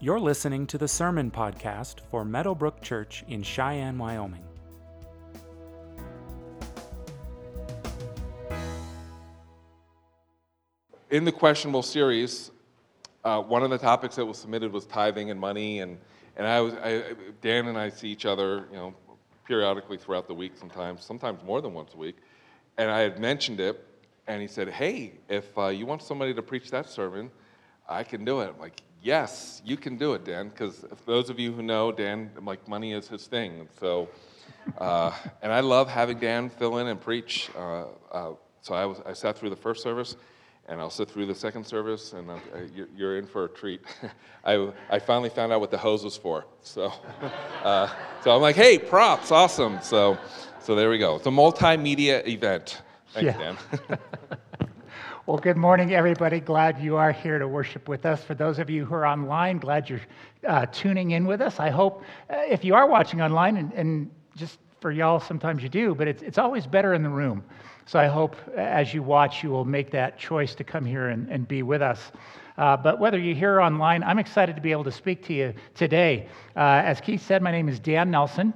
You're listening to the Sermon Podcast for Meadowbrooke Church in Cheyenne, Wyoming. In the questionable series, uh, one of the topics that was submitted was tithing and money, and, and I was, I, Dan and I see each other, you know, periodically throughout the week sometimes, sometimes more than once a week, and I had mentioned it, and he said, hey, if uh, you want somebody to preach that sermon, I can do it. I'm like, yes, you can do it, Dan, because those of you who know, Dan, like money is his thing. So, uh, and I love having Dan fill in and preach. Uh, uh, so I, was, I sat through the first service, and I'll sit through the second service, and you're, you're in for a treat. I, I finally found out what the hose was for. So, uh, so I'm like, hey, props, awesome. So, so there we go. It's a multimedia event. Thanks, yeah. Dan. Well, good morning, everybody. Glad you are here to worship with us. For those of you who are online, glad you're uh, tuning in with us. I hope uh, if you are watching online, and, and, just for y'all, sometimes you do, but it's, it's always better in the room. So I hope uh, as you watch, you will make that choice to come here and, and be with us. Uh, but whether you're here online, I'm excited to be able to speak to you today. Uh, as Keith said, my name is Dan Nelson.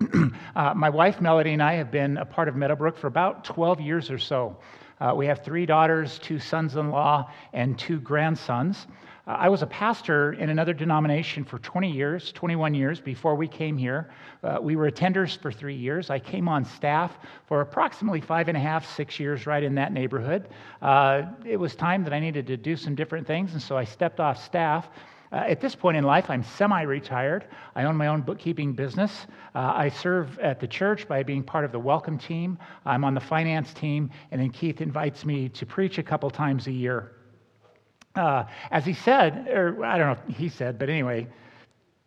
uh, my wife Melody and I have been a part of Meadowbrooke for about 12 years or so. Uh, we have three daughters, two sons in law, and two grandsons. Uh, I was a pastor in another denomination for 20 years, 21 years before we came here. Uh, we were attenders for three years. I came on staff for approximately five and a half, six years, right in that neighborhood. Uh, it was time that I needed to do some different things, and so I stepped off staff. Uh, at this point in life, I'm semi retired. I own my own bookkeeping business. Uh, I serve at the church by being part of the welcome team. I'm on the finance team, and then Keith invites me to preach a couple times a year. Uh, as he said, or I don't know if he said, but anyway,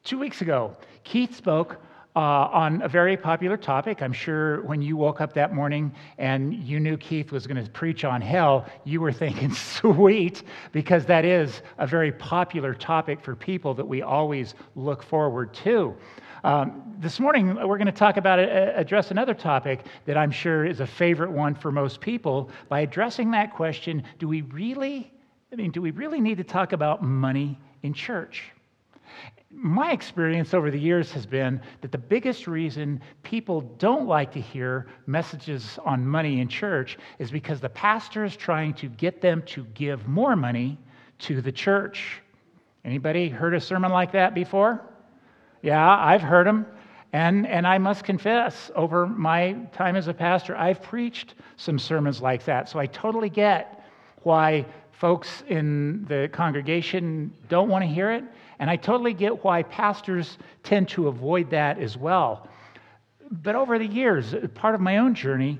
two weeks ago, Keith spoke uh, on a very popular topic. I'm sure when you woke up that morning and you knew Keith was going to preach on hell, you were thinking, sweet, because that is a very popular topic for people that we always look forward to. Um, this morning, we're going to talk about, uh, address another topic that I'm sure is a favorite one for most people. By addressing that question, do we really, I mean, do we really need to talk about money in church? My experience over the years has been that the biggest reason people don't like to hear messages on money in church is because the pastor is trying to get them to give more money to the church. Anybody heard a sermon like that before? Yeah, I've heard them. And, and I must confess, over my time as a pastor, I've preached some sermons like that. So I totally get why folks in the congregation don't want to hear it. And I totally get why pastors tend to avoid that as well. But over the years, part of my own journey,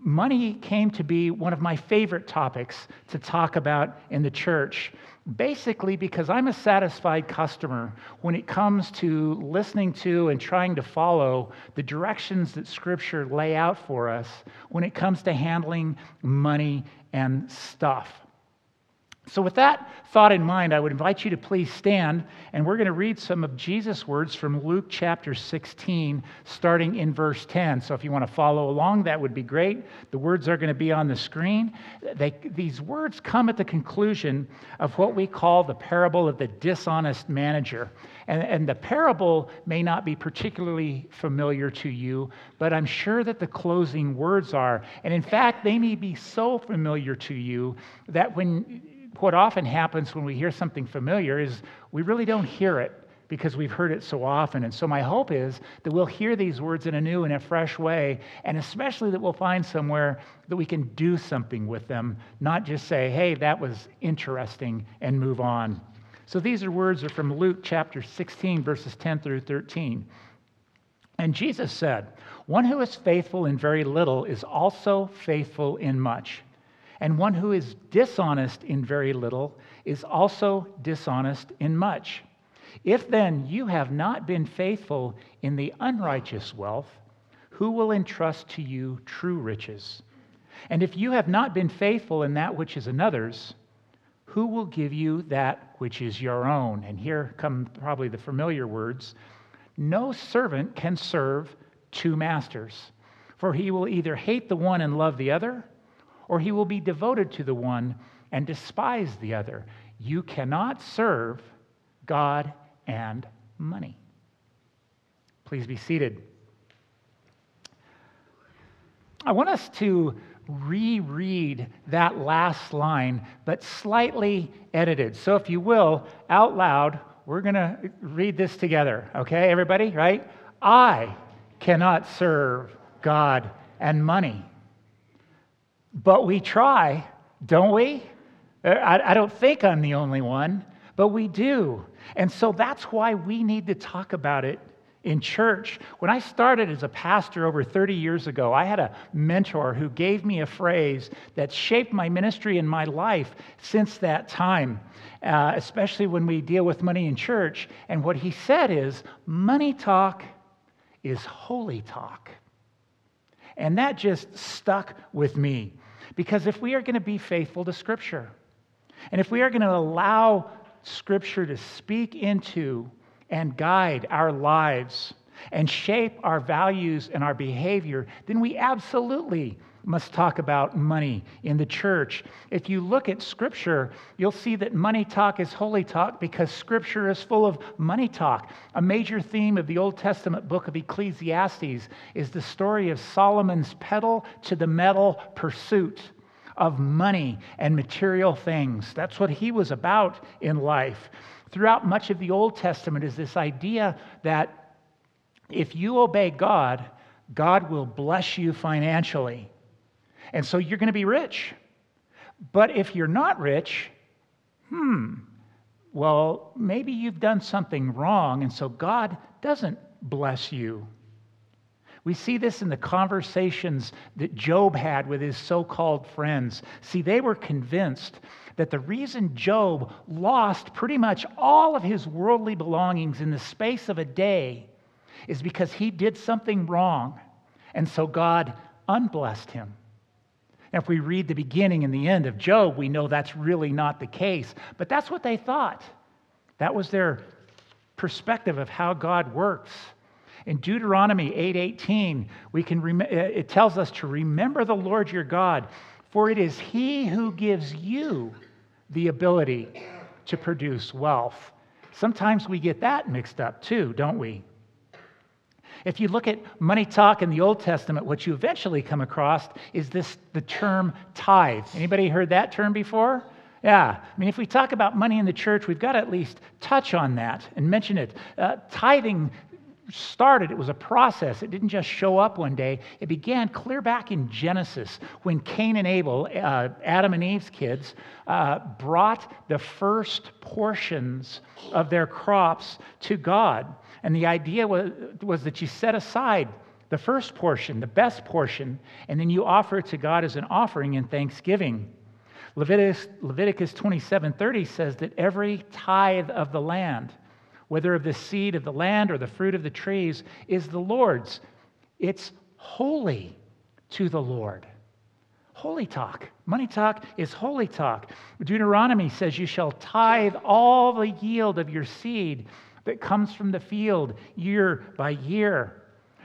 money came to be one of my favorite topics to talk about in the church. Basically, because I'm a satisfied customer when it comes to listening to and trying to follow the directions that Scripture lay out for us when it comes to handling money and stuff. So, with that thought in mind, I would invite you to please stand, and we're going to read some of Jesus' words from Luke chapter 16, starting in verse 10. So, if you want to follow along, that would be great. The words are going to be on the screen. They, these words come at the conclusion of what we call the parable of the dishonest manager. And, and the parable may not be particularly familiar to you, but I'm sure that the closing words are. And in fact, they may be so familiar to you that when what often happens when we hear something familiar is we really don't hear it because we've heard it so often. And so, my hope is that we'll hear these words in a new and a fresh way, and especially that we'll find somewhere that we can do something with them, not just say, hey, that was interesting, and move on. So, these are words are from Luke chapter 16, verses 10 through 13. And Jesus said, One who is faithful in very little is also faithful in much. And one who is dishonest in very little is also dishonest in much. If then you have not been faithful in the unrighteous wealth, who will entrust to you true riches? And if you have not been faithful in that which is another's, who will give you that which is your own? And here come probably the familiar words No servant can serve two masters, for he will either hate the one and love the other or he will be devoted to the one and despise the other. You cannot serve God and money. Please be seated. I want us to reread that last line, but slightly edited. So, if you will, out loud, we're going to read this together. Okay, everybody, right? I cannot serve God and money. But we try, don't we? I, I don't think I'm the only one, but we do. And so that's why we need to talk about it in church. When I started as a pastor over 30 years ago, I had a mentor who gave me a phrase that shaped my ministry and my life since that time, uh, especially when we deal with money in church. And what he said is money talk is holy talk. And that just stuck with me. Because if we are going to be faithful to Scripture, and if we are going to allow Scripture to speak into and guide our lives and shape our values and our behavior, then we absolutely must talk about money in the church. If you look at Scripture, you'll see that money talk is holy talk because Scripture is full of money talk. A major theme of the Old Testament book of Ecclesiastes is the story of Solomon's pedal to the metal pursuit of money and material things. That's what he was about in life. Throughout much of the Old Testament is this idea that if you obey God, God will bless you financially. And so you're going to be rich. But if you're not rich, hmm, well, maybe you've done something wrong, and so God doesn't bless you. We see this in the conversations that Job had with his so called friends. See, they were convinced that the reason Job lost pretty much all of his worldly belongings in the space of a day is because he did something wrong. And so God unblessed him. Now, if we read the beginning and the end of Job, we know that's really not the case. But that's what they thought. That was their perspective of how God works. In Deuteronomy 8:18, we can rem- uh, it tells us to remember the Lord your God, for it is he who gives you the ability to produce wealth. Sometimes we get that mixed up too, don't we? If you look at money talk in the Old Testament, what you eventually come across is this the term tithe. Anybody heard that term before? Yeah, I mean, if we talk about money in the church, we've got to at least touch on that and mention it. Uh, tithing started, it was a process. It didn't just show up one day. It began clear back in Genesis when Cain and Abel, uh, Adam and Eve's kids, uh, brought the first portions of their crops to God. And the idea was, was that you set aside the first portion, the best portion, and then you offer it to God as an offering in thanksgiving. Leviticus, Leviticus 27:30 says that every tithe of the land, whether of the seed of the land or the fruit of the trees, is the Lord's. It's holy to the Lord. Holy talk. Money talk is holy talk. Deuteronomy says, You shall tithe all the yield of your seed that comes from the field year by year.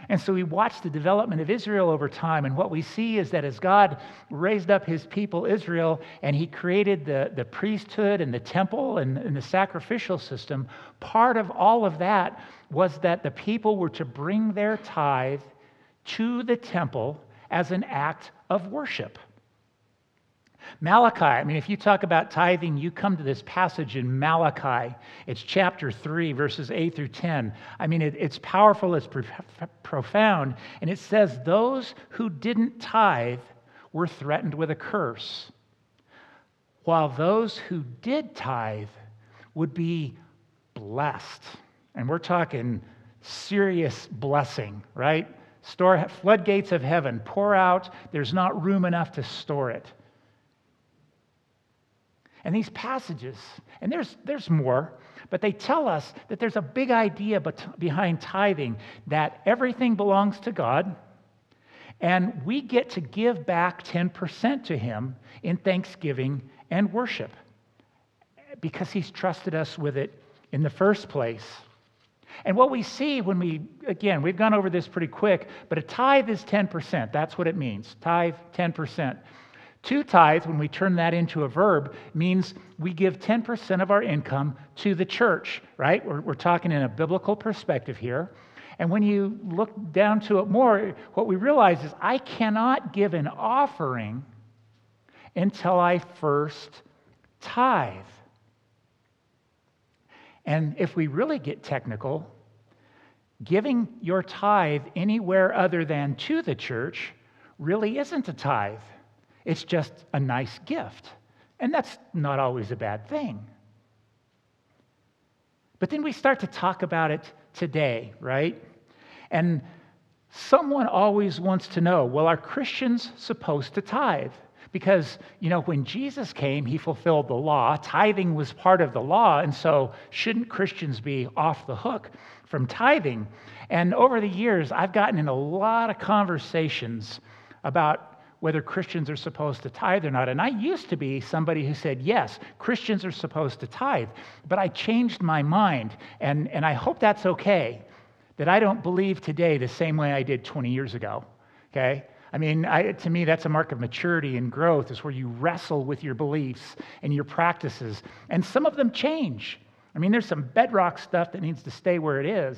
And so we watch the development of Israel over time, and what we see is that as God raised up his people, Israel, and he created the, the priesthood and the temple and, and the sacrificial system, part of all of that was that the people were to bring their tithe to the temple as an act of worship. Malachi, I mean, if you talk about tithing, you come to this passage in Malachi. It's chapter 3, verses 8 through 10. I mean, it, it's powerful, it's profound. And it says, Those who didn't tithe were threatened with a curse, while those who did tithe would be blessed. And we're talking serious blessing, right? Store floodgates of heaven, pour out. There's not room enough to store it. And these passages, and there's, there's more, but they tell us that there's a big idea behind tithing that everything belongs to God, and we get to give back 10% to Him in thanksgiving and worship because He's trusted us with it in the first place. And what we see when we, again, we've gone over this pretty quick, but a tithe is 10%. That's what it means. Tithe, 10%. To tithe, when we turn that into a verb, means we give 10% of our income to the church, right? We're, we're talking in a biblical perspective here. And when you look down to it more, what we realize is I cannot give an offering until I first tithe. And if we really get technical, giving your tithe anywhere other than to the church really isn't a tithe. It's just a nice gift. And that's not always a bad thing. But then we start to talk about it today, right? And someone always wants to know well, are Christians supposed to tithe? Because, you know, when Jesus came, he fulfilled the law. Tithing was part of the law. And so, shouldn't Christians be off the hook from tithing? And over the years, I've gotten in a lot of conversations about whether Christians are supposed to tithe or not. And I used to be somebody who said, yes, Christians are supposed to tithe. But I changed my mind, and, and I hope that's okay, that I don't believe today the same way I did 20 years ago. Okay? I mean, I, to me, that's a mark of maturity and growth, is where you wrestle with your beliefs and your practices. And some of them change. I mean, there's some bedrock stuff that needs to stay where it is,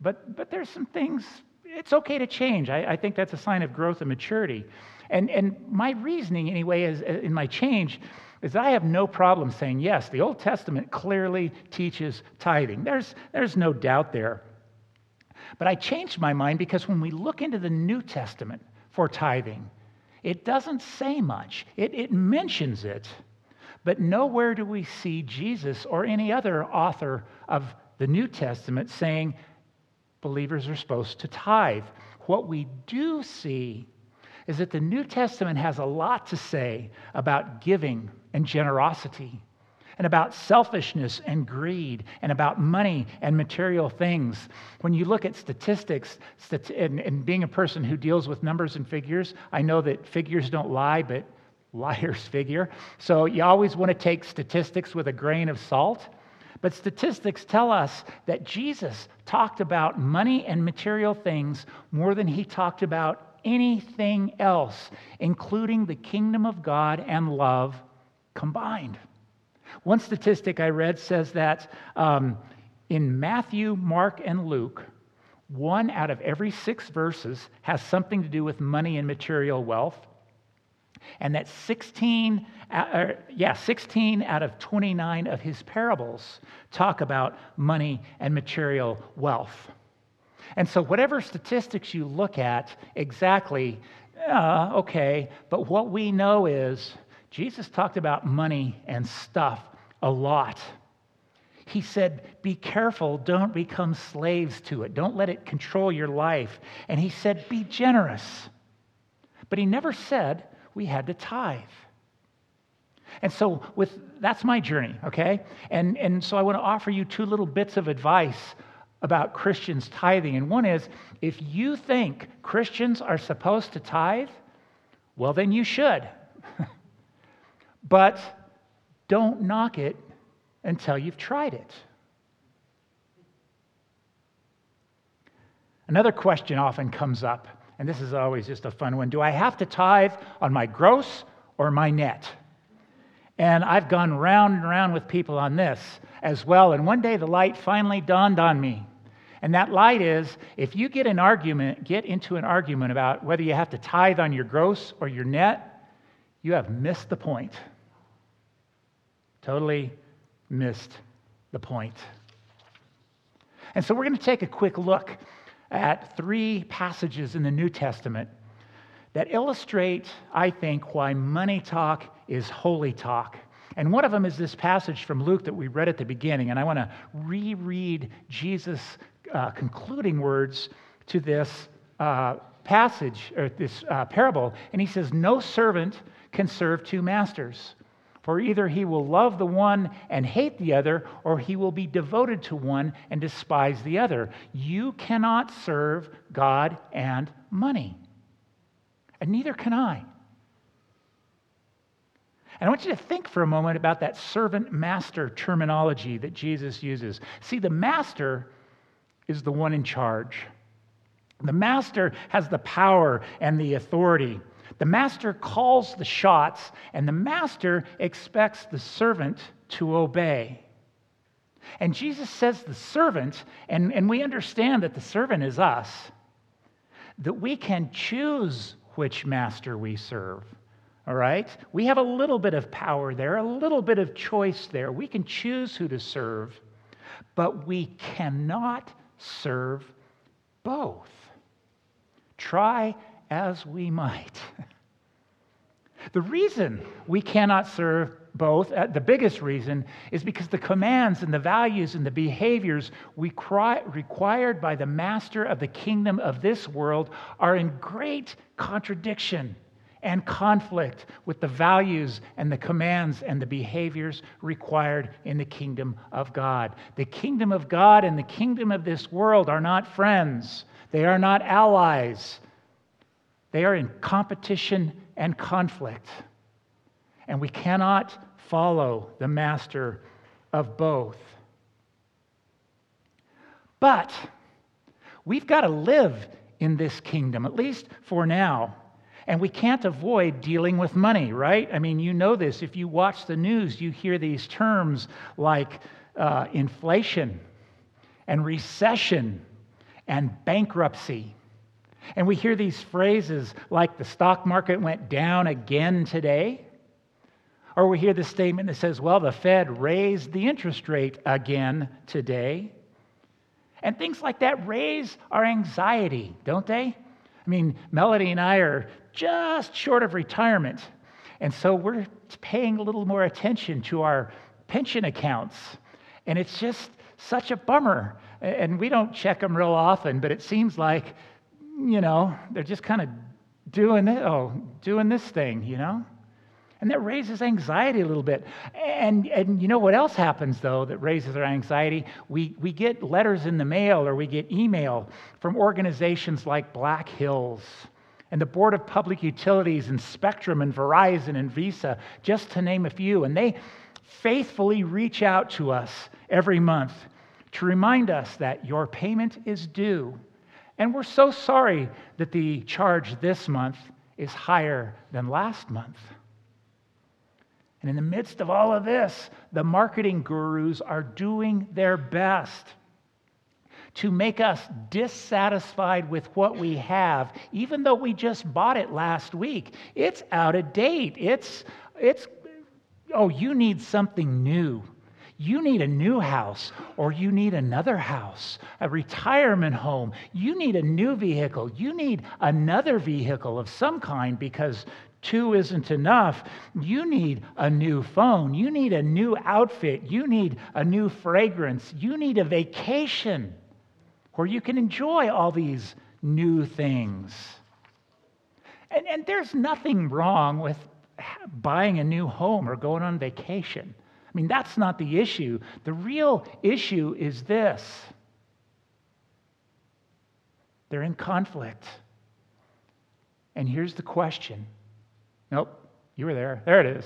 but, but there's some things, it's okay to change. I, I think that's a sign of growth and maturity. And, and my reasoning, anyway, is, uh, in my change is I have no problem saying, yes, the Old Testament clearly teaches tithing. There's, there's no doubt there. But I changed my mind because when we look into the New Testament for tithing, it doesn't say much. It, it mentions it, but nowhere do we see Jesus or any other author of the New Testament saying believers are supposed to tithe. What we do see is that the New Testament has a lot to say about giving and generosity, and about selfishness and greed, and about money and material things. When you look at statistics, and, being a person who deals with numbers and figures, I know that figures don't lie, but liars figure. So you always want to take statistics with a grain of salt. But statistics tell us that Jesus talked about money and material things more than he talked about anything else, including the kingdom of God and love combined. One statistic I read says that um, in Matthew, Mark, and Luke, one out of every six verses has something to do with money and material wealth. And that 16, uh, yeah, 16 out of 29 of his parables talk about money and material wealth. And so, whatever statistics you look at, exactly, uh, okay, but what we know is Jesus talked about money and stuff a lot. He said, Be careful, don't become slaves to it, don't let it control your life. And he said, Be generous. But he never said we had to tithe. And so with that's my journey, okay? And and so I want to offer you two little bits of advice about Christians tithing. And one is if you think Christians are supposed to tithe, well, then you should. but don't knock it until you've tried it. Another question often comes up, and this is always just a fun one Do I have to tithe on my gross or my net? And I've gone round and round with people on this as well. And one day the light finally dawned on me. And that light is if you get an argument, get into an argument about whether you have to tithe on your gross or your net, you have missed the point. Totally missed the point. And so we're going to take a quick look at three passages in the New Testament that illustrate, I think, why money talk is holy talk. And one of them is this passage from Luke that we read at the beginning. And I want to reread Jesus' uh, concluding words to this uh, passage, or this uh, parable. And he says, No servant can serve two masters. For either he will love the one and hate the other, or he will be devoted to one and despise the other. You cannot serve God and money. And neither can I. And I want you to think for a moment about that servant master terminology that Jesus uses. See, the master is the one in charge. The master has the power and the authority. The master calls the shots, and the master expects the servant to obey. And Jesus says the servant, and, and we understand that the servant is us, that we can choose which master we serve. All right? We have a little bit of power there, a little bit of choice there. We can choose who to serve, but we cannot serve both. Try as we might. The reason we cannot serve both, uh, the biggest reason, is because the commands and the values and the behaviors required by the master of the kingdom of this world are in great contradiction and conflict with the values and the commands and the behaviors required in the kingdom of God. The kingdom of God and the kingdom of this world are not friends, they are not allies. They are in competition and conflict. And we cannot follow the master of both. But we've got to live in this kingdom, at least for now. And we can't avoid dealing with money, right? I mean, you know this. If you watch the news, you hear these terms like uh, inflation and recession and bankruptcy. And we hear these phrases like the stock market went down again today. Or we hear the statement that says, well, the Fed raised the interest rate again today. And things like that raise our anxiety, don't they? I mean, Melody and I are just short of retirement. And so we're paying a little more attention to our pension accounts. And it's just such a bummer. And we don't check them real often, but it seems like, you know, they're just kind of doing it, oh, doing this thing, you know? And that raises anxiety a little bit. And, and you know what else happens, though, that raises our anxiety? We, we get letters in the mail or we get email from organizations like Black Hills and the Board of Public Utilities and Spectrum and Verizon and Visa, just to name a few. And they faithfully reach out to us every month to remind us that your payment is due. And we're so sorry that the charge this month is higher than last month. And in the midst of all of this, the marketing gurus are doing their best to make us dissatisfied with what we have, even though we just bought it last week. It's out of date. It's, it's, oh, you need something new. You need a new house, or you need another house, a retirement home. You need a new vehicle. You need another vehicle of some kind because two isn't enough. You need a new phone. You need a new outfit. You need a new fragrance. You need a vacation where you can enjoy all these new things. And, and there's nothing wrong with buying a new home or going on vacation. I mean, that's not the issue. The real issue is this they're in conflict. And here's the question nope, you were there. There it is.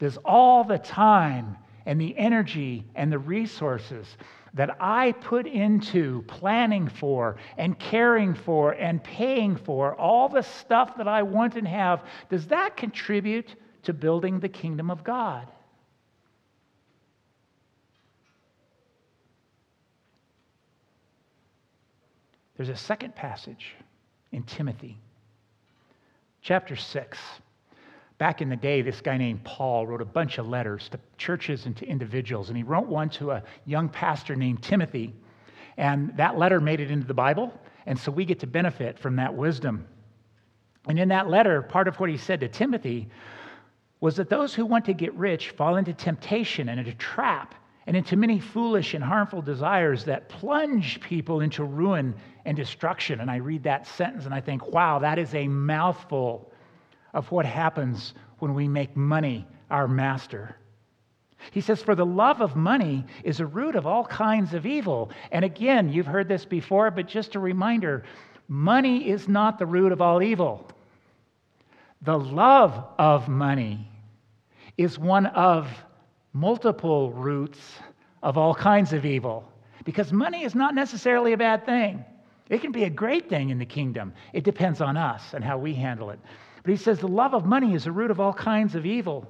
Does all the time and the energy and the resources that I put into planning for and caring for and paying for all the stuff that I want and have, does that contribute to building the kingdom of God? There's a second passage in Timothy, chapter 6. Back in the day, this guy named Paul wrote a bunch of letters to churches and to individuals, and he wrote one to a young pastor named Timothy. And that letter made it into the Bible, and so we get to benefit from that wisdom. And in that letter, part of what he said to Timothy was that those who want to get rich fall into temptation and into trap and into many foolish and harmful desires that plunge people into ruin and destruction. And I read that sentence and I think, wow, that is a mouthful of what happens when we make money our master. He says, For the love of money is a root of all kinds of evil. And again, you've heard this before, but just a reminder money is not the root of all evil. The love of money is one of multiple roots of all kinds of evil. Because money is not necessarily a bad thing, it can be a great thing in the kingdom. It depends on us and how we handle it. But he says the love of money is the root of all kinds of evil.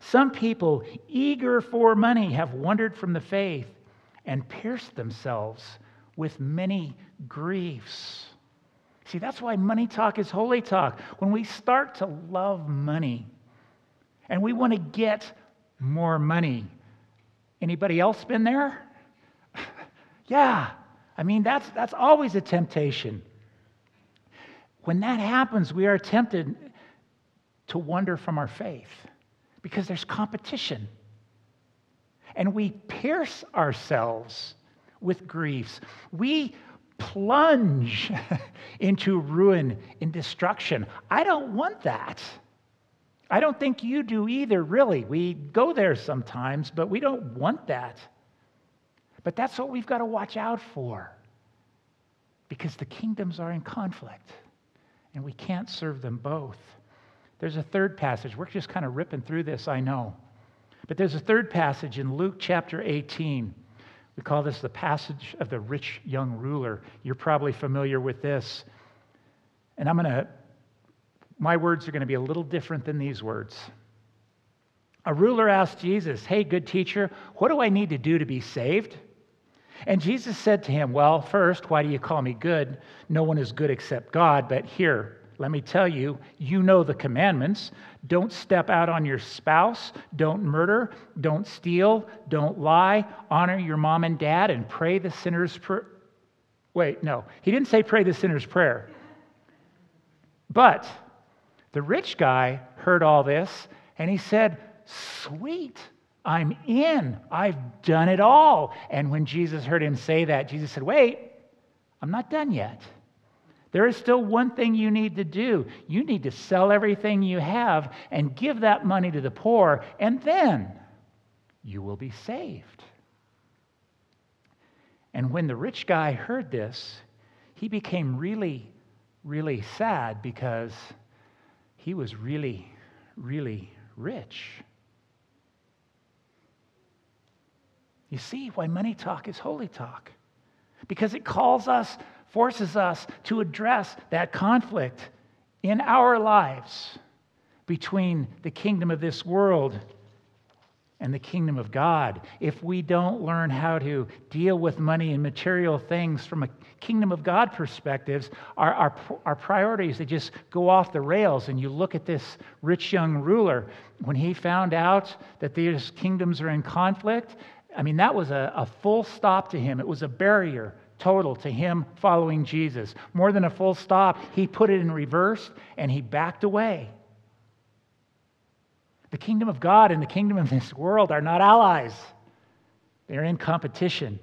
Some people, eager for money, have wandered from the faith and pierced themselves with many griefs. See, that's why money talk is holy talk. When we start to love money and we want to get more money, anybody else been there? yeah. I mean, that's, that's always a temptation. When that happens, we are tempted to wander from our faith because there's competition. And we pierce ourselves with griefs. We plunge into ruin and destruction. I don't want that. I don't think you do either, really. We go there sometimes, but we don't want that. But that's what we've got to watch out for because the kingdoms are in conflict and we can't serve them both. There's a third passage. We're just kind of ripping through this, I know. But there's a third passage in Luke chapter 18. We call this the passage of the rich young ruler. You're probably familiar with this. And I'm going to, my words are going to be a little different than these words. A ruler asked Jesus, Hey, good teacher, what do I need to do to be saved? And Jesus said to him, Well, first, why do you call me good? No one is good except God. But here, let me tell you, you know the commandments. Don't step out on your spouse. Don't murder. Don't steal. Don't lie. Honor your mom and dad and pray the sinner's prayer. Wait, no. He didn't say pray the sinner's prayer. But the rich guy heard all this and he said, Sweet. I'm in. I've done it all. And when Jesus heard him say that, Jesus said, Wait, I'm not done yet. There is still one thing you need to do. You need to sell everything you have and give that money to the poor, and then you will be saved. And when the rich guy heard this, he became really, really sad because he was really, really rich. You see why money talk is holy talk. Because it calls us, forces us to address that conflict in our lives between the kingdom of this world and the kingdom of God. If we don't learn how to deal with money and material things from a kingdom of God perspectives, our, our, our priorities, they just go off the rails. And you look at this rich young ruler, when he found out that these kingdoms are in conflict, I mean, that was a, a full stop to him. It was a barrier total to him following Jesus. More than a full stop, he put it in reverse and he backed away. The kingdom of God and the kingdom of this world are not allies, they're in competition.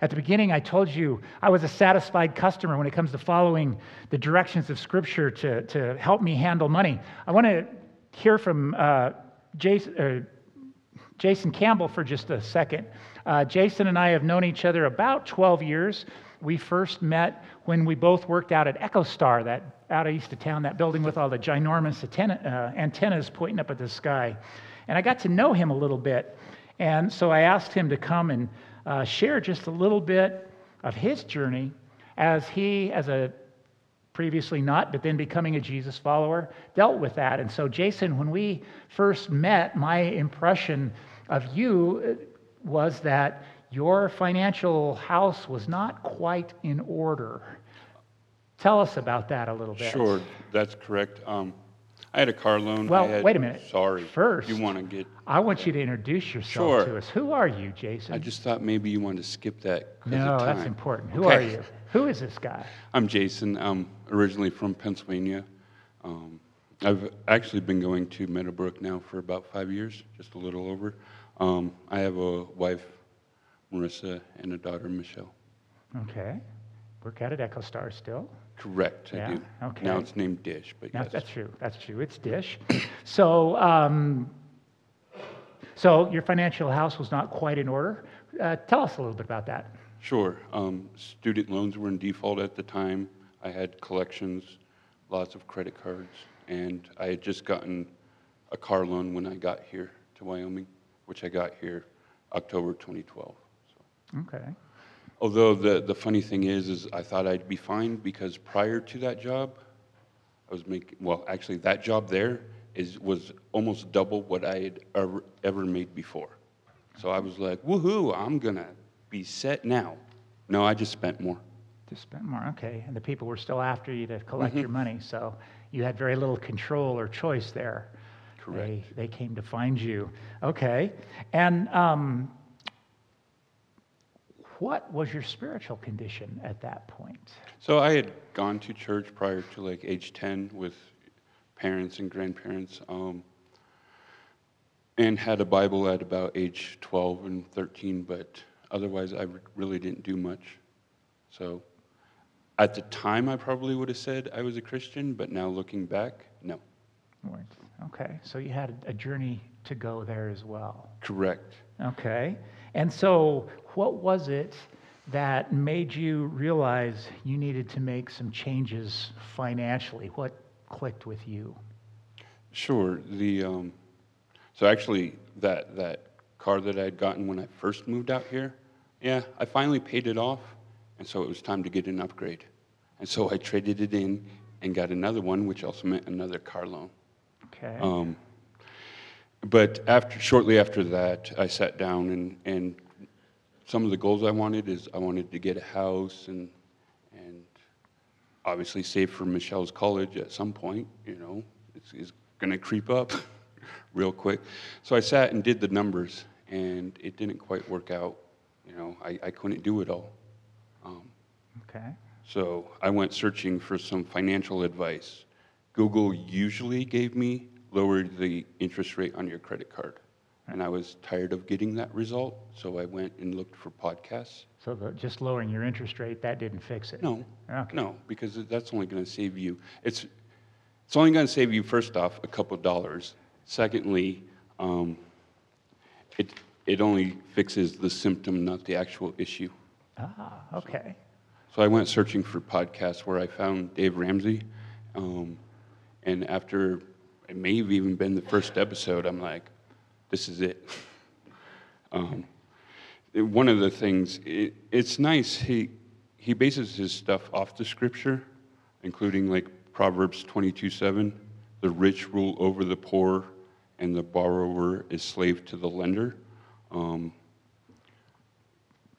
At the beginning, I told you I was a satisfied customer when it comes to following the directions of Scripture to, to help me handle money. I want to hear from uh, Jason, uh, Jason Campbell for just a second. Uh, Jason and I have known each other about 12 years. We first met when we both worked out at EchoStar, that out east of town, that building with all the ginormous antenna, uh, antennas pointing up at the sky. And I got to know him a little bit. And so I asked him to come and uh, share just a little bit of his journey as he, as a previously not, but then becoming a Jesus follower, dealt with that. And so, Jason, when we first met, my impression of you uh, was that your financial house was not quite in order. Tell us about that a little bit. Sure, that's correct. Um, I had a car loan. Well, had, wait a minute. Sorry. First, you want to get? I want you to introduce yourself sure. to us. Who are you, Jason? I just thought maybe you wanted to skip that. No, that's important. Who okay. are you? Who is this guy? I'm Jason. I'm originally from Pennsylvania. Um, I've actually been going to Meadowbrooke now for about five years, just a little over. Um, I have a wife, Marissa, and a daughter, Michelle. Okay. Work out at EchoStar still? Correct, yeah? I do. Okay. Now it's named Dish, but now, yes. That's true. That's true. It's Dish. so, um, so your financial house was not quite in order. Uh, tell us a little bit about that. Sure. Um, student loans were in default at the time. I had collections, lots of credit cards, and I had just gotten a car loan when I got here to Wyoming, which I got here October 2012. So. Okay. Although the, the funny thing is, is I thought I'd be fine because prior to that job, I was making, well, actually, that job there is, was almost double what I had ever, ever made before. So I was like, woohoo, I'm gonna be set now. No, I just spent more. To spend more, okay. And the people were still after you to Mm-hmm. collect your money, so you had very little control or choice there. Correct. They, they came to find you. Okay. And um, what was your spiritual condition at that point? So I had gone to church prior to like age 10 with parents and grandparents, um, and had a Bible at about age 12 and 13, but otherwise I really didn't do much. So at the time, I probably would have said I was a Christian, but now looking back, no. Weren't. Okay. So you had a journey to go there as well. Correct. Okay. And so, what was it that made you realize you needed to make some changes financially? What clicked with you? Sure. The um, so actually that that car that I had gotten when I first moved out here, yeah, I finally paid it off, and so it was time to get an upgrade, and so I traded it in and got another one, which also meant another car loan. Okay. Um, but after shortly after that, I sat down and and some of the goals I wanted is I wanted to get a house and and obviously save for Michelle's college at some point. You know, it's, it's going to creep up real quick. So I sat and did the numbers, and it didn't quite work out. You know, I, I couldn't do it all. Um, okay. so I went searching for some financial advice. Google usually gave me lower the interest rate on your credit card. And I was tired of getting that result, so I went and looked for podcasts. So the, just lowering your interest rate that didn't fix it. No, Okay. no, because that's only going to save you. It's it's only going to save you first off a couple of dollars. Secondly, um, it it only fixes the symptom, not the actual issue. Ah, okay. So I went searching for podcasts where I found Dave Ramsey, um, and after it may have even been the first episode, I'm like, this is it. Um, one of the things, it, it's nice. He he bases his stuff off the scripture, including like Proverbs 22 7. the rich rule over the poor, and the borrower is slave to the lender. Um,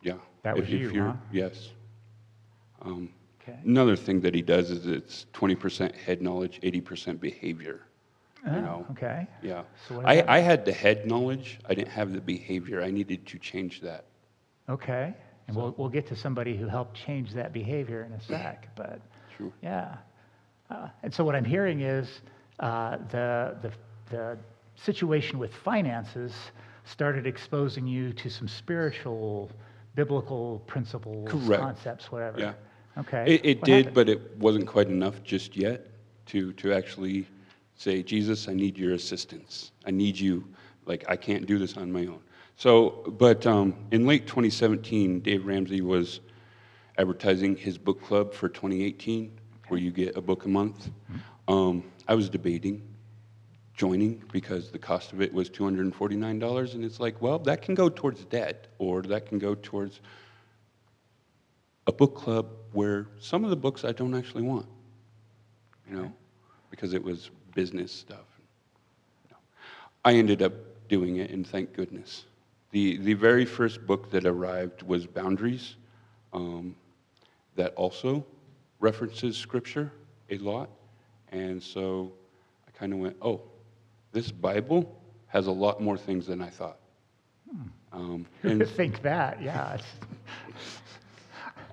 yeah. That was you, you're- huh? Yes. Um, Okay. Another thing that he does is it's 20% head knowledge, 80% behavior. You Oh, know? okay. Yeah. So I, I had the head knowledge, I didn't have the behavior. I needed to change that. Okay. And we'll, we'll get to somebody who helped change that behavior in a sec, but Sure. yeah. Uh, and so what I'm hearing is uh, the, the, the situation with finances started exposing you to some spiritual, biblical principles, Correct. concepts, whatever. Yeah. Okay. It, it did, happened? but it wasn't quite enough just yet to, to actually say, Jesus, I need your assistance. I need you. Like, I can't do this on my own. So, but um, in late 2017, Dave Ramsey was advertising his book club for 2018, where you get a book a month. Um, I was debating joining because the cost of it was $249, and it's like, well, that can go towards debt, or that can go towards a book club where some of the books I don't actually want, you know, because it was business stuff. I ended up doing it, and thank goodness. The, the very first book that arrived was Boundaries, um, that also references scripture a lot. And so I kind of went, oh, this Bible has a lot more things than I thought. Um, and think that? Yeah.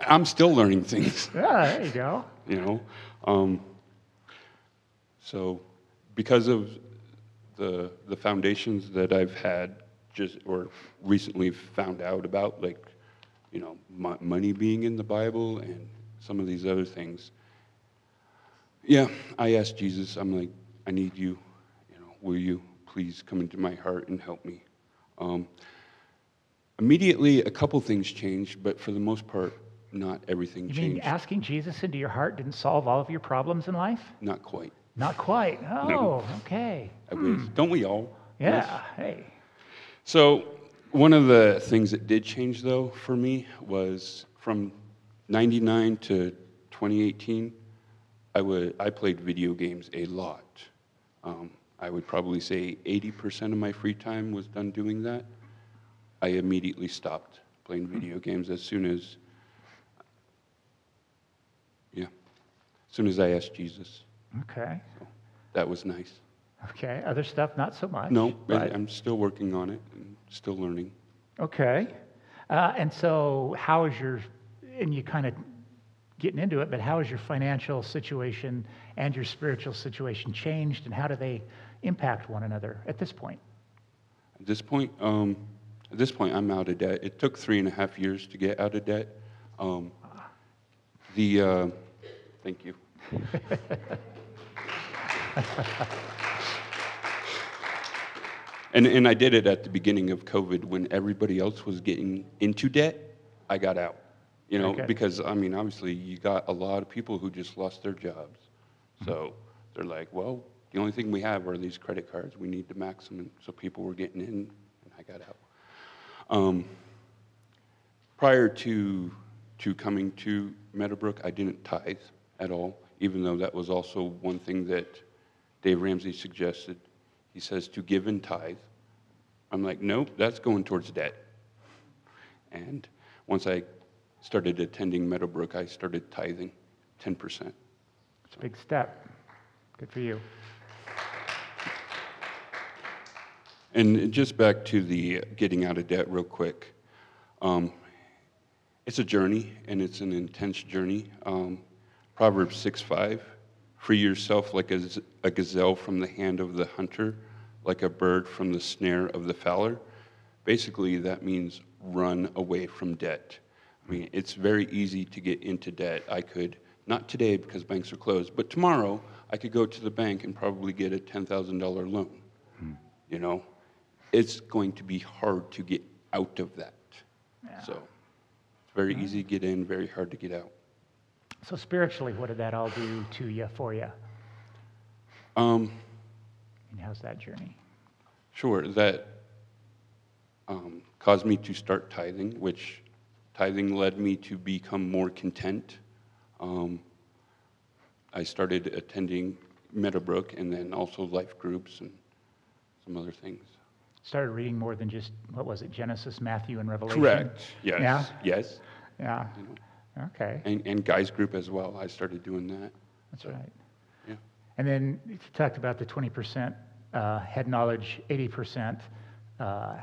I'm still learning things. yeah, there you go. you know um, so because of the the foundations that i've had just or recently found out about like you know mo- money being in the bible and some of these other things yeah i asked jesus i'm like i need you you know will you please come into my heart and help me um, immediately a couple things changed but for the most part not everything You changed mean asking Jesus into your heart didn't solve all of your problems in life? not quite Not quite. Oh, No. okay. I wish. Don't we all? Yeah. Hey. So, one of the things that did change, though, for me was from 99 to 2018, I would I played video games a lot. Um, I would probably say 80% of my free time was done doing that. I immediately stopped playing video games as soon as yeah, as soon as I asked Jesus. Okay. That was nice. Okay. Other stuff, not so much. No, but I'm still working on it and still learning. Okay. Uh, and so, how is your, and you kind of getting into it, but how is your financial situation and your spiritual situation changed, and how do they impact one another at this point? At this point, um, at this point, I'm out of debt. It took three and a half years to get out of debt. Um, the uh, thank you. and and I did it at the beginning of COVID when everybody else was getting into debt. I got out. You know, Okay. because I mean, obviously, you got a lot of people who just lost their jobs. So they're like, well, the only thing we have are these credit cards. We need to max them. And so people were getting in, and I got out. Um, prior to, to coming to Meadowbrooke, I didn't tithe at all, even though that was also one thing that Dave Ramsey suggested. He says to give and tithe. I'm like, nope, that's going towards debt. And once I started attending Meadowbrooke, I started tithing 10%. It's a big step. Good for you. And just back to the getting out of debt, real quick. Um, it's a journey, and it's an intense journey. Um, Proverbs 6:5, free yourself like a gazelle from the hand of the hunter, like a bird from the snare of the fowler. Basically, that means run away from debt. I mean, it's very easy to get into debt. I could, not today because banks are closed, but tomorrow I could go to the bank and probably get a $10,000 loan. Hmm. You know? It's going to be hard to get out of that. So it's very easy to get in very hard to get out So, spiritually, what did that all do to you, for you? um, And how's that journey? sure that um, caused me to start tithing which tithing led me to become more content um, i started attending meadowbrooke and then also life groups and some other things Started reading more than just, what was it, Genesis, Matthew, and Revelation? correct yes Yeah? yes Yeah. you know, Okay. and, and guys group as well i started doing that That's right. yeah And then you talked about the 20% uh, head knowledge, 80% uh,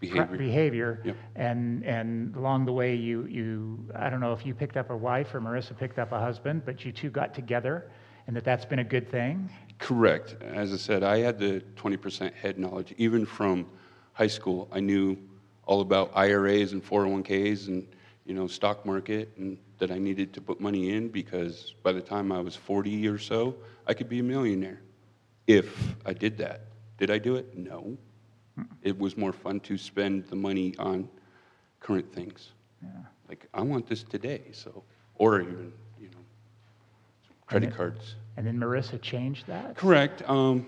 behavior behavior. Yep. And, and along the way, you, you, I don't know if you picked up a wife or Marissa picked up a husband, but you two got together and that that's been a good thing. Correct. As I said, I had the 20% head knowledge. Even from high school, I knew all about IRAs and 401ks and, you know, stock market and that I needed to put money in because by the time I was 40 or so, I could be a millionaire if I did that. Did I do it? No. It was more fun to spend the money on current things. Yeah. Like, I want this today, so, or even, you know, credit then- cards. And then Marissa changed that. Correct. Um,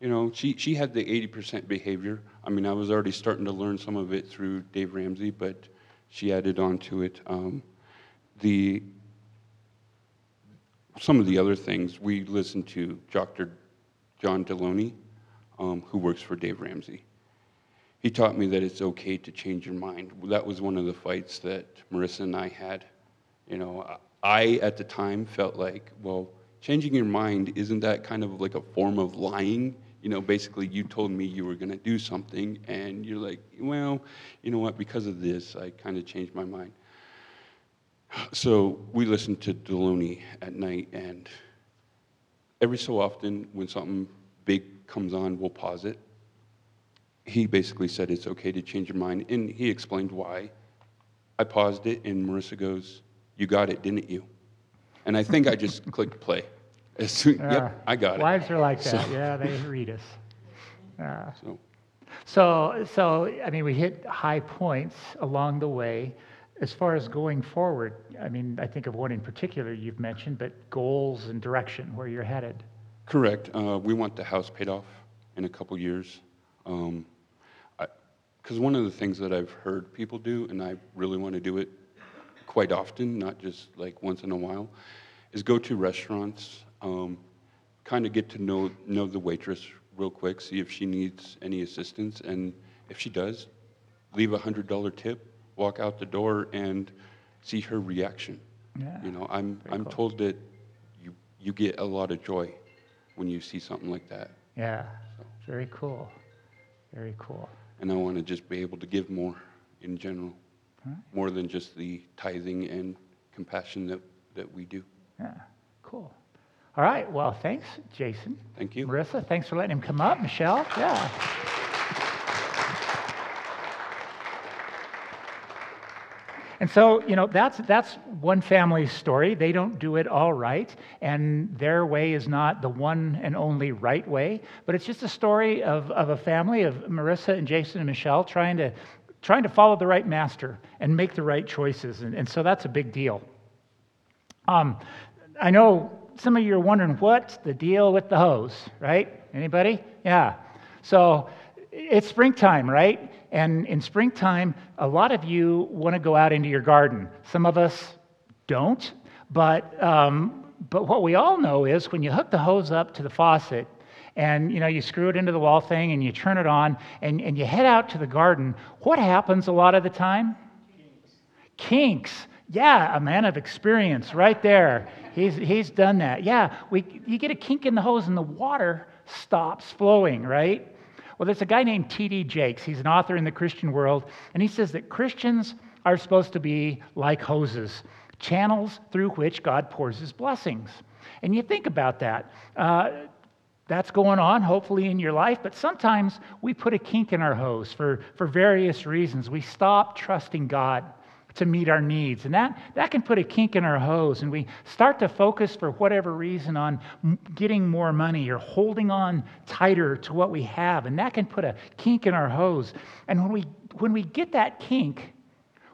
you know, she, she had the 80% behavior. I mean, I was already starting to learn some of it through Dave Ramsey, but she added on to it. Um, the, some of the other things, we listened to Dr. John Deloney, um, who works for Dave Ramsey. He taught me that it's okay to change your mind. That was one of the fights that Marissa and I had. You know, I at the time felt like, well, changing your mind isn't that kind of like a form of lying? You know, basically, you told me you were going to do something, and you're like, well, you know what? Because of this, I kind of changed my mind. So we listened to Deloney at night, and every so often, when something big comes on, we'll pause it. He basically said it's okay to change your mind, and he explained why. I paused it, and Marissa goes, "You got it, didn't you?" And I think I just clicked play. As soon, Yeah. yep, I got it. Wives are like that. So- Yeah, they read us. Yeah. So, So, so I mean, we hit high points along the way. As far as going forward, I mean, I think of one in particular you've mentioned, but goals and direction where you're headed. correct. Uh, we want the house paid off in a couple years. Um, because one of the things that I've heard people do, and I really want to do it quite often, not just like once in a while, is go to restaurants, um, kind of get to know, know the waitress real quick, see if she needs any assistance, and if she does, leave a $100 tip, walk out the door, and see her reaction. Yeah, You know, I'm, very I'm cool. told that you, you get a lot of joy when you see something like that. Yeah, very cool. Very cool. And I want to just be able to give more in general, more than just the tithing and compassion that, that we do. Yeah, cool. All right, well, thanks, Jason. Thank you. Marissa, thanks for letting him come up. Michelle, yeah. And so, you know, that's, that's one family's story. They don't do it all right, and their way is not the one and only right way. But it's just a story of, of a family of Marissa and Jason and Michelle trying to, trying to follow the right master and make the right choices. And, and so that's a big deal. Um, I know some of you are wondering what's the deal with the hose, right? Anybody? Yeah. So it's springtime, right? And in springtime, a lot of you want to go out into your garden. Some of us don't, but um, but what we all know is when you hook the hose up to the faucet and you know you screw it into the wall thing and you turn it on and, and you head out to the garden, what happens a lot of the time? Kinks. Yeah, a man of experience right there. He's, he's done that. Yeah, we, you get a kink in the hose and the water stops flowing, right? Well, there's a guy named T.D. Jakes. He's an author in the Christian world, and he says that Christians are supposed to be like hoses, channels through which God pours his blessings. And you think about that. Uh, that's going on, hopefully, in your life, but sometimes we put a kink in our hose for, for various reasons. We stop trusting God to meet our needs. And that, that can put a kink in our hose, and we start to focus for whatever reason on getting more money or holding on tighter to what we have. And that can put a kink in our hose. And when we, when we get that kink,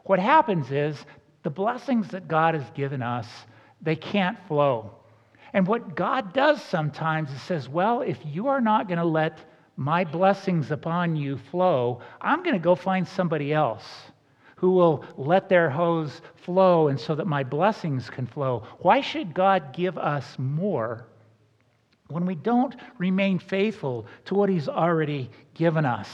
what happens is the blessings that God has given us, they can't flow. And what God does sometimes is says, well, if you are not going to let my blessings upon you flow, I'm going to go find somebody else who will let their hose flow and so that my blessings can flow. Why should God give us more when we don't remain faithful to what He's already given us?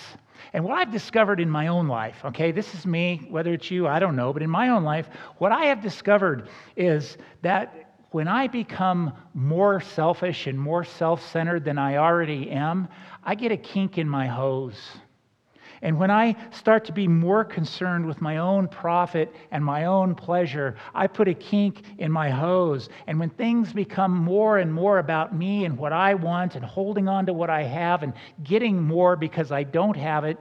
And what I've discovered in my own life, okay, this is me, whether it's you, I don't know, but in my own life, what I have discovered is that when I become more selfish and more self centered than I already am, I get a kink in my hose. And when I start to be more concerned with my own profit and my own pleasure, I put a kink in my hose. And when things become more and more about me and what I want and holding on to what I have and getting more because I don't have it,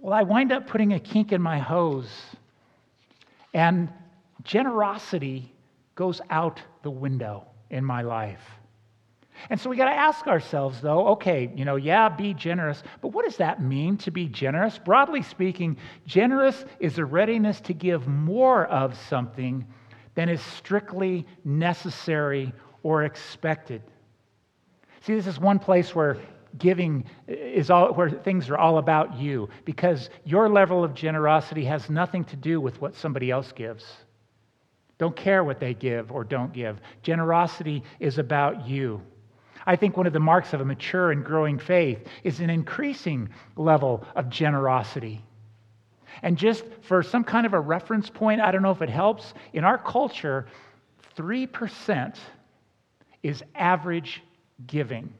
well, I wind up putting a kink in my hose. And generosity goes out the window in my life. And so we got to ask ourselves, though, okay, you know, yeah, be generous, but what does that mean to be generous? Broadly speaking, generous is a readiness to give more of something than is strictly necessary or expected. See, this is one place where giving is all where things are all about you because your level of generosity has nothing to do with what somebody else gives. Don't care what they give or don't give. Generosity is about you. I think one of the marks of a mature and growing faith is an increasing level of generosity. And just for some kind of a reference point, I don't know if it helps, in our culture, 3% is average giving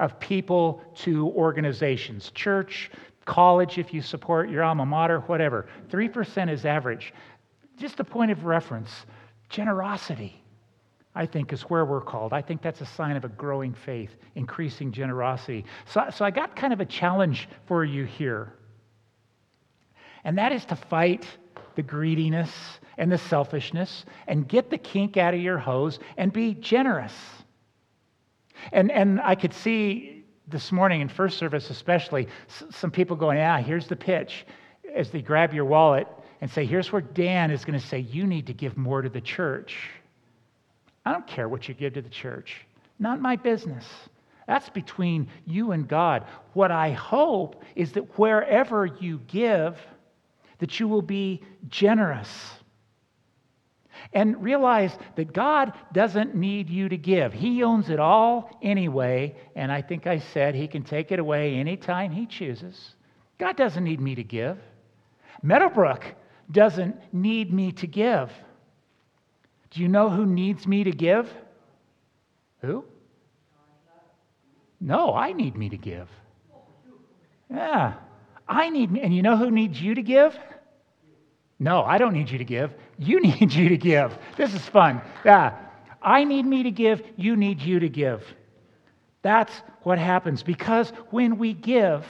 of people to organizations, church, college, if you support your alma mater, whatever. 3% is average. Just a point of reference generosity. I think, is where we're called. I think that's a sign of a growing faith, increasing generosity. So, so I got kind of a challenge for you here. And that is to fight the greediness and the selfishness and get the kink out of your hose and be generous. And, and I could see this morning in first service, especially, some people going, Yeah, here's the pitch. As they grab your wallet and say, Here's where Dan is going to say, You need to give more to the church. I don't care what you give to the church. Not my business. That's between you and God. What I hope is that wherever you give, that you will be generous. And realize that God doesn't need you to give. He owns it all anyway. And I think I said he can take it away anytime he chooses. God doesn't need me to give. Meadowbrooke doesn't need me to give. Do you know who needs me to give? Who? No, I need me to give. Yeah. I need, me. and you know who needs you to give? No, I don't need you to give. You need you to give. This is fun. Yeah. I need me to give. You need you to give. That's what happens because when we give,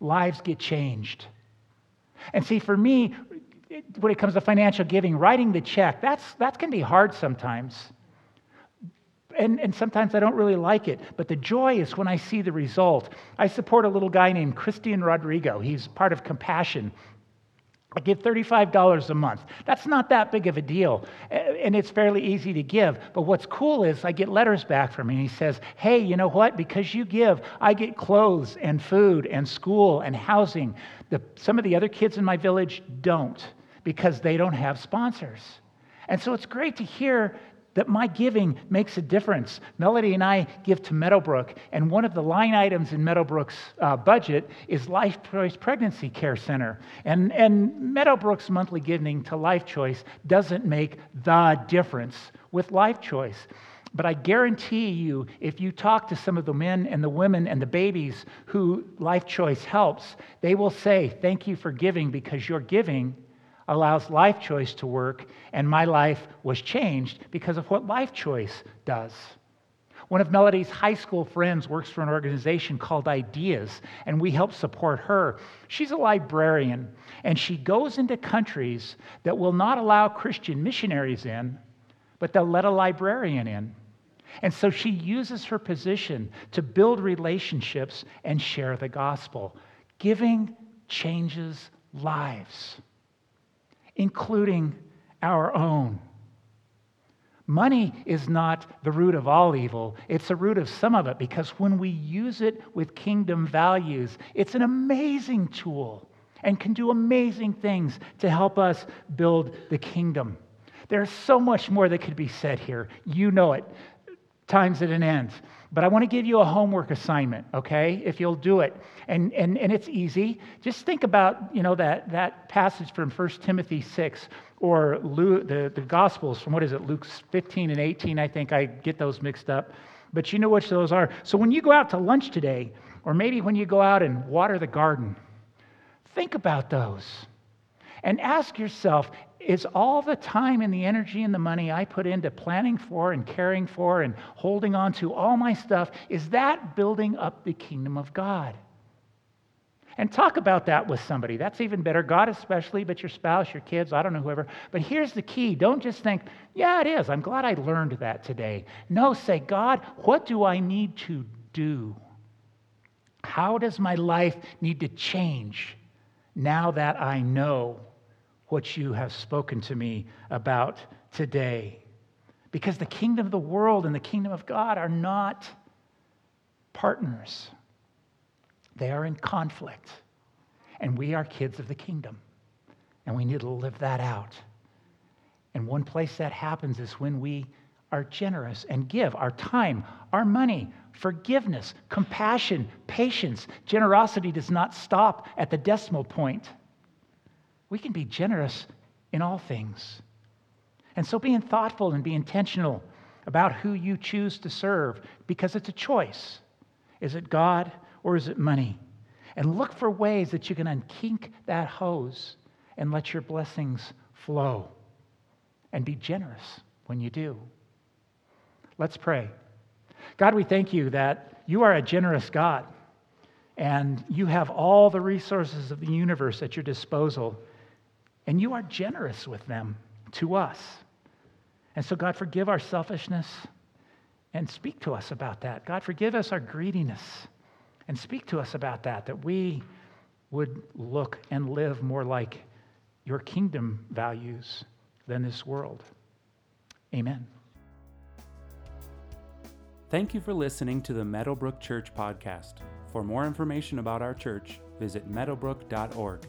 lives get changed. And see, for me, when it comes to financial giving, writing the check, that's, that can be hard sometimes. And, and sometimes I don't really like it, but the joy is when I see the result. I support a little guy named Christian Rodrigo. He's part of Compassion. I give $35 a month. That's not that big of a deal, and it's fairly easy to give. But what's cool is I get letters back from him, he says, Hey, you know what? Because you give, I get clothes and food and school and housing. The, some of the other kids in my village don't because they don't have sponsors. And so it's great to hear that my giving makes a difference. Melody and I give to Meadowbrooke, and one of the line items in Meadowbrooke's uh, budget is Life Choice Pregnancy Care Center. And, and Meadowbrooke's monthly giving to Life Choice doesn't make the difference with Life Choice. But I guarantee you, if you talk to some of the men and the women and the babies who Life Choice helps, they will say, Thank you for giving because your giving allows Life Choice to work, and my life was changed because of what Life Choice does. One of Melody's high school friends works for an organization called Ideas, and we help support her. She's a librarian, and she goes into countries that will not allow Christian missionaries in, but they'll let a librarian in. And so she uses her position to build relationships and share the gospel. Giving changes lives including our own. Money is not the root of all evil, it's the root of some of it because when we use it with kingdom values, it's an amazing tool and can do amazing things to help us build the kingdom. There's so much more that could be said here. You know it. Time's at an end. But I want to give you a homework assignment, okay? If you'll do it. And, and, and it's easy. Just think about, you know, that, that passage from 1 Timothy 6 or Luke, the, the Gospels from, what is it, Luke 15 and 18, I think. I get those mixed up. But you know which those are. So when you go out to lunch today, or maybe when you go out and water the garden, think about those. And ask yourself is all the time and the energy and the money I put into planning for and caring for and holding on to all my stuff, is that building up the kingdom of God? And talk about that with somebody. That's even better. God, especially, but your spouse, your kids, I don't know, whoever. But here's the key don't just think, yeah, it is. I'm glad I learned that today. No, say, God, what do I need to do? How does my life need to change now that I know what you have spoken to me about today. Because the kingdom of the world and the kingdom of God are not partners, they are in conflict. And we are kids of the kingdom, and we need to live that out. And one place that happens is when we are generous and give our time, our money, forgiveness, compassion, patience. Generosity does not stop at the decimal point we can be generous in all things. And so being thoughtful and be intentional about who you choose to serve because it's a choice. Is it God or is it money? And look for ways that you can unkink that hose and let your blessings flow. And be generous when you do. Let's pray. God, we thank you that you are a generous God and you have all the resources of the universe at your disposal and you are generous with them to us. And so, God, forgive our selfishness and speak to us about that. God, forgive us our greediness and speak to us about that, that we would look and live more like your kingdom values than this world. Amen. Thank you for listening to the Meadowbrooke Church podcast. For more information about our church, visit meadowbrooke.org.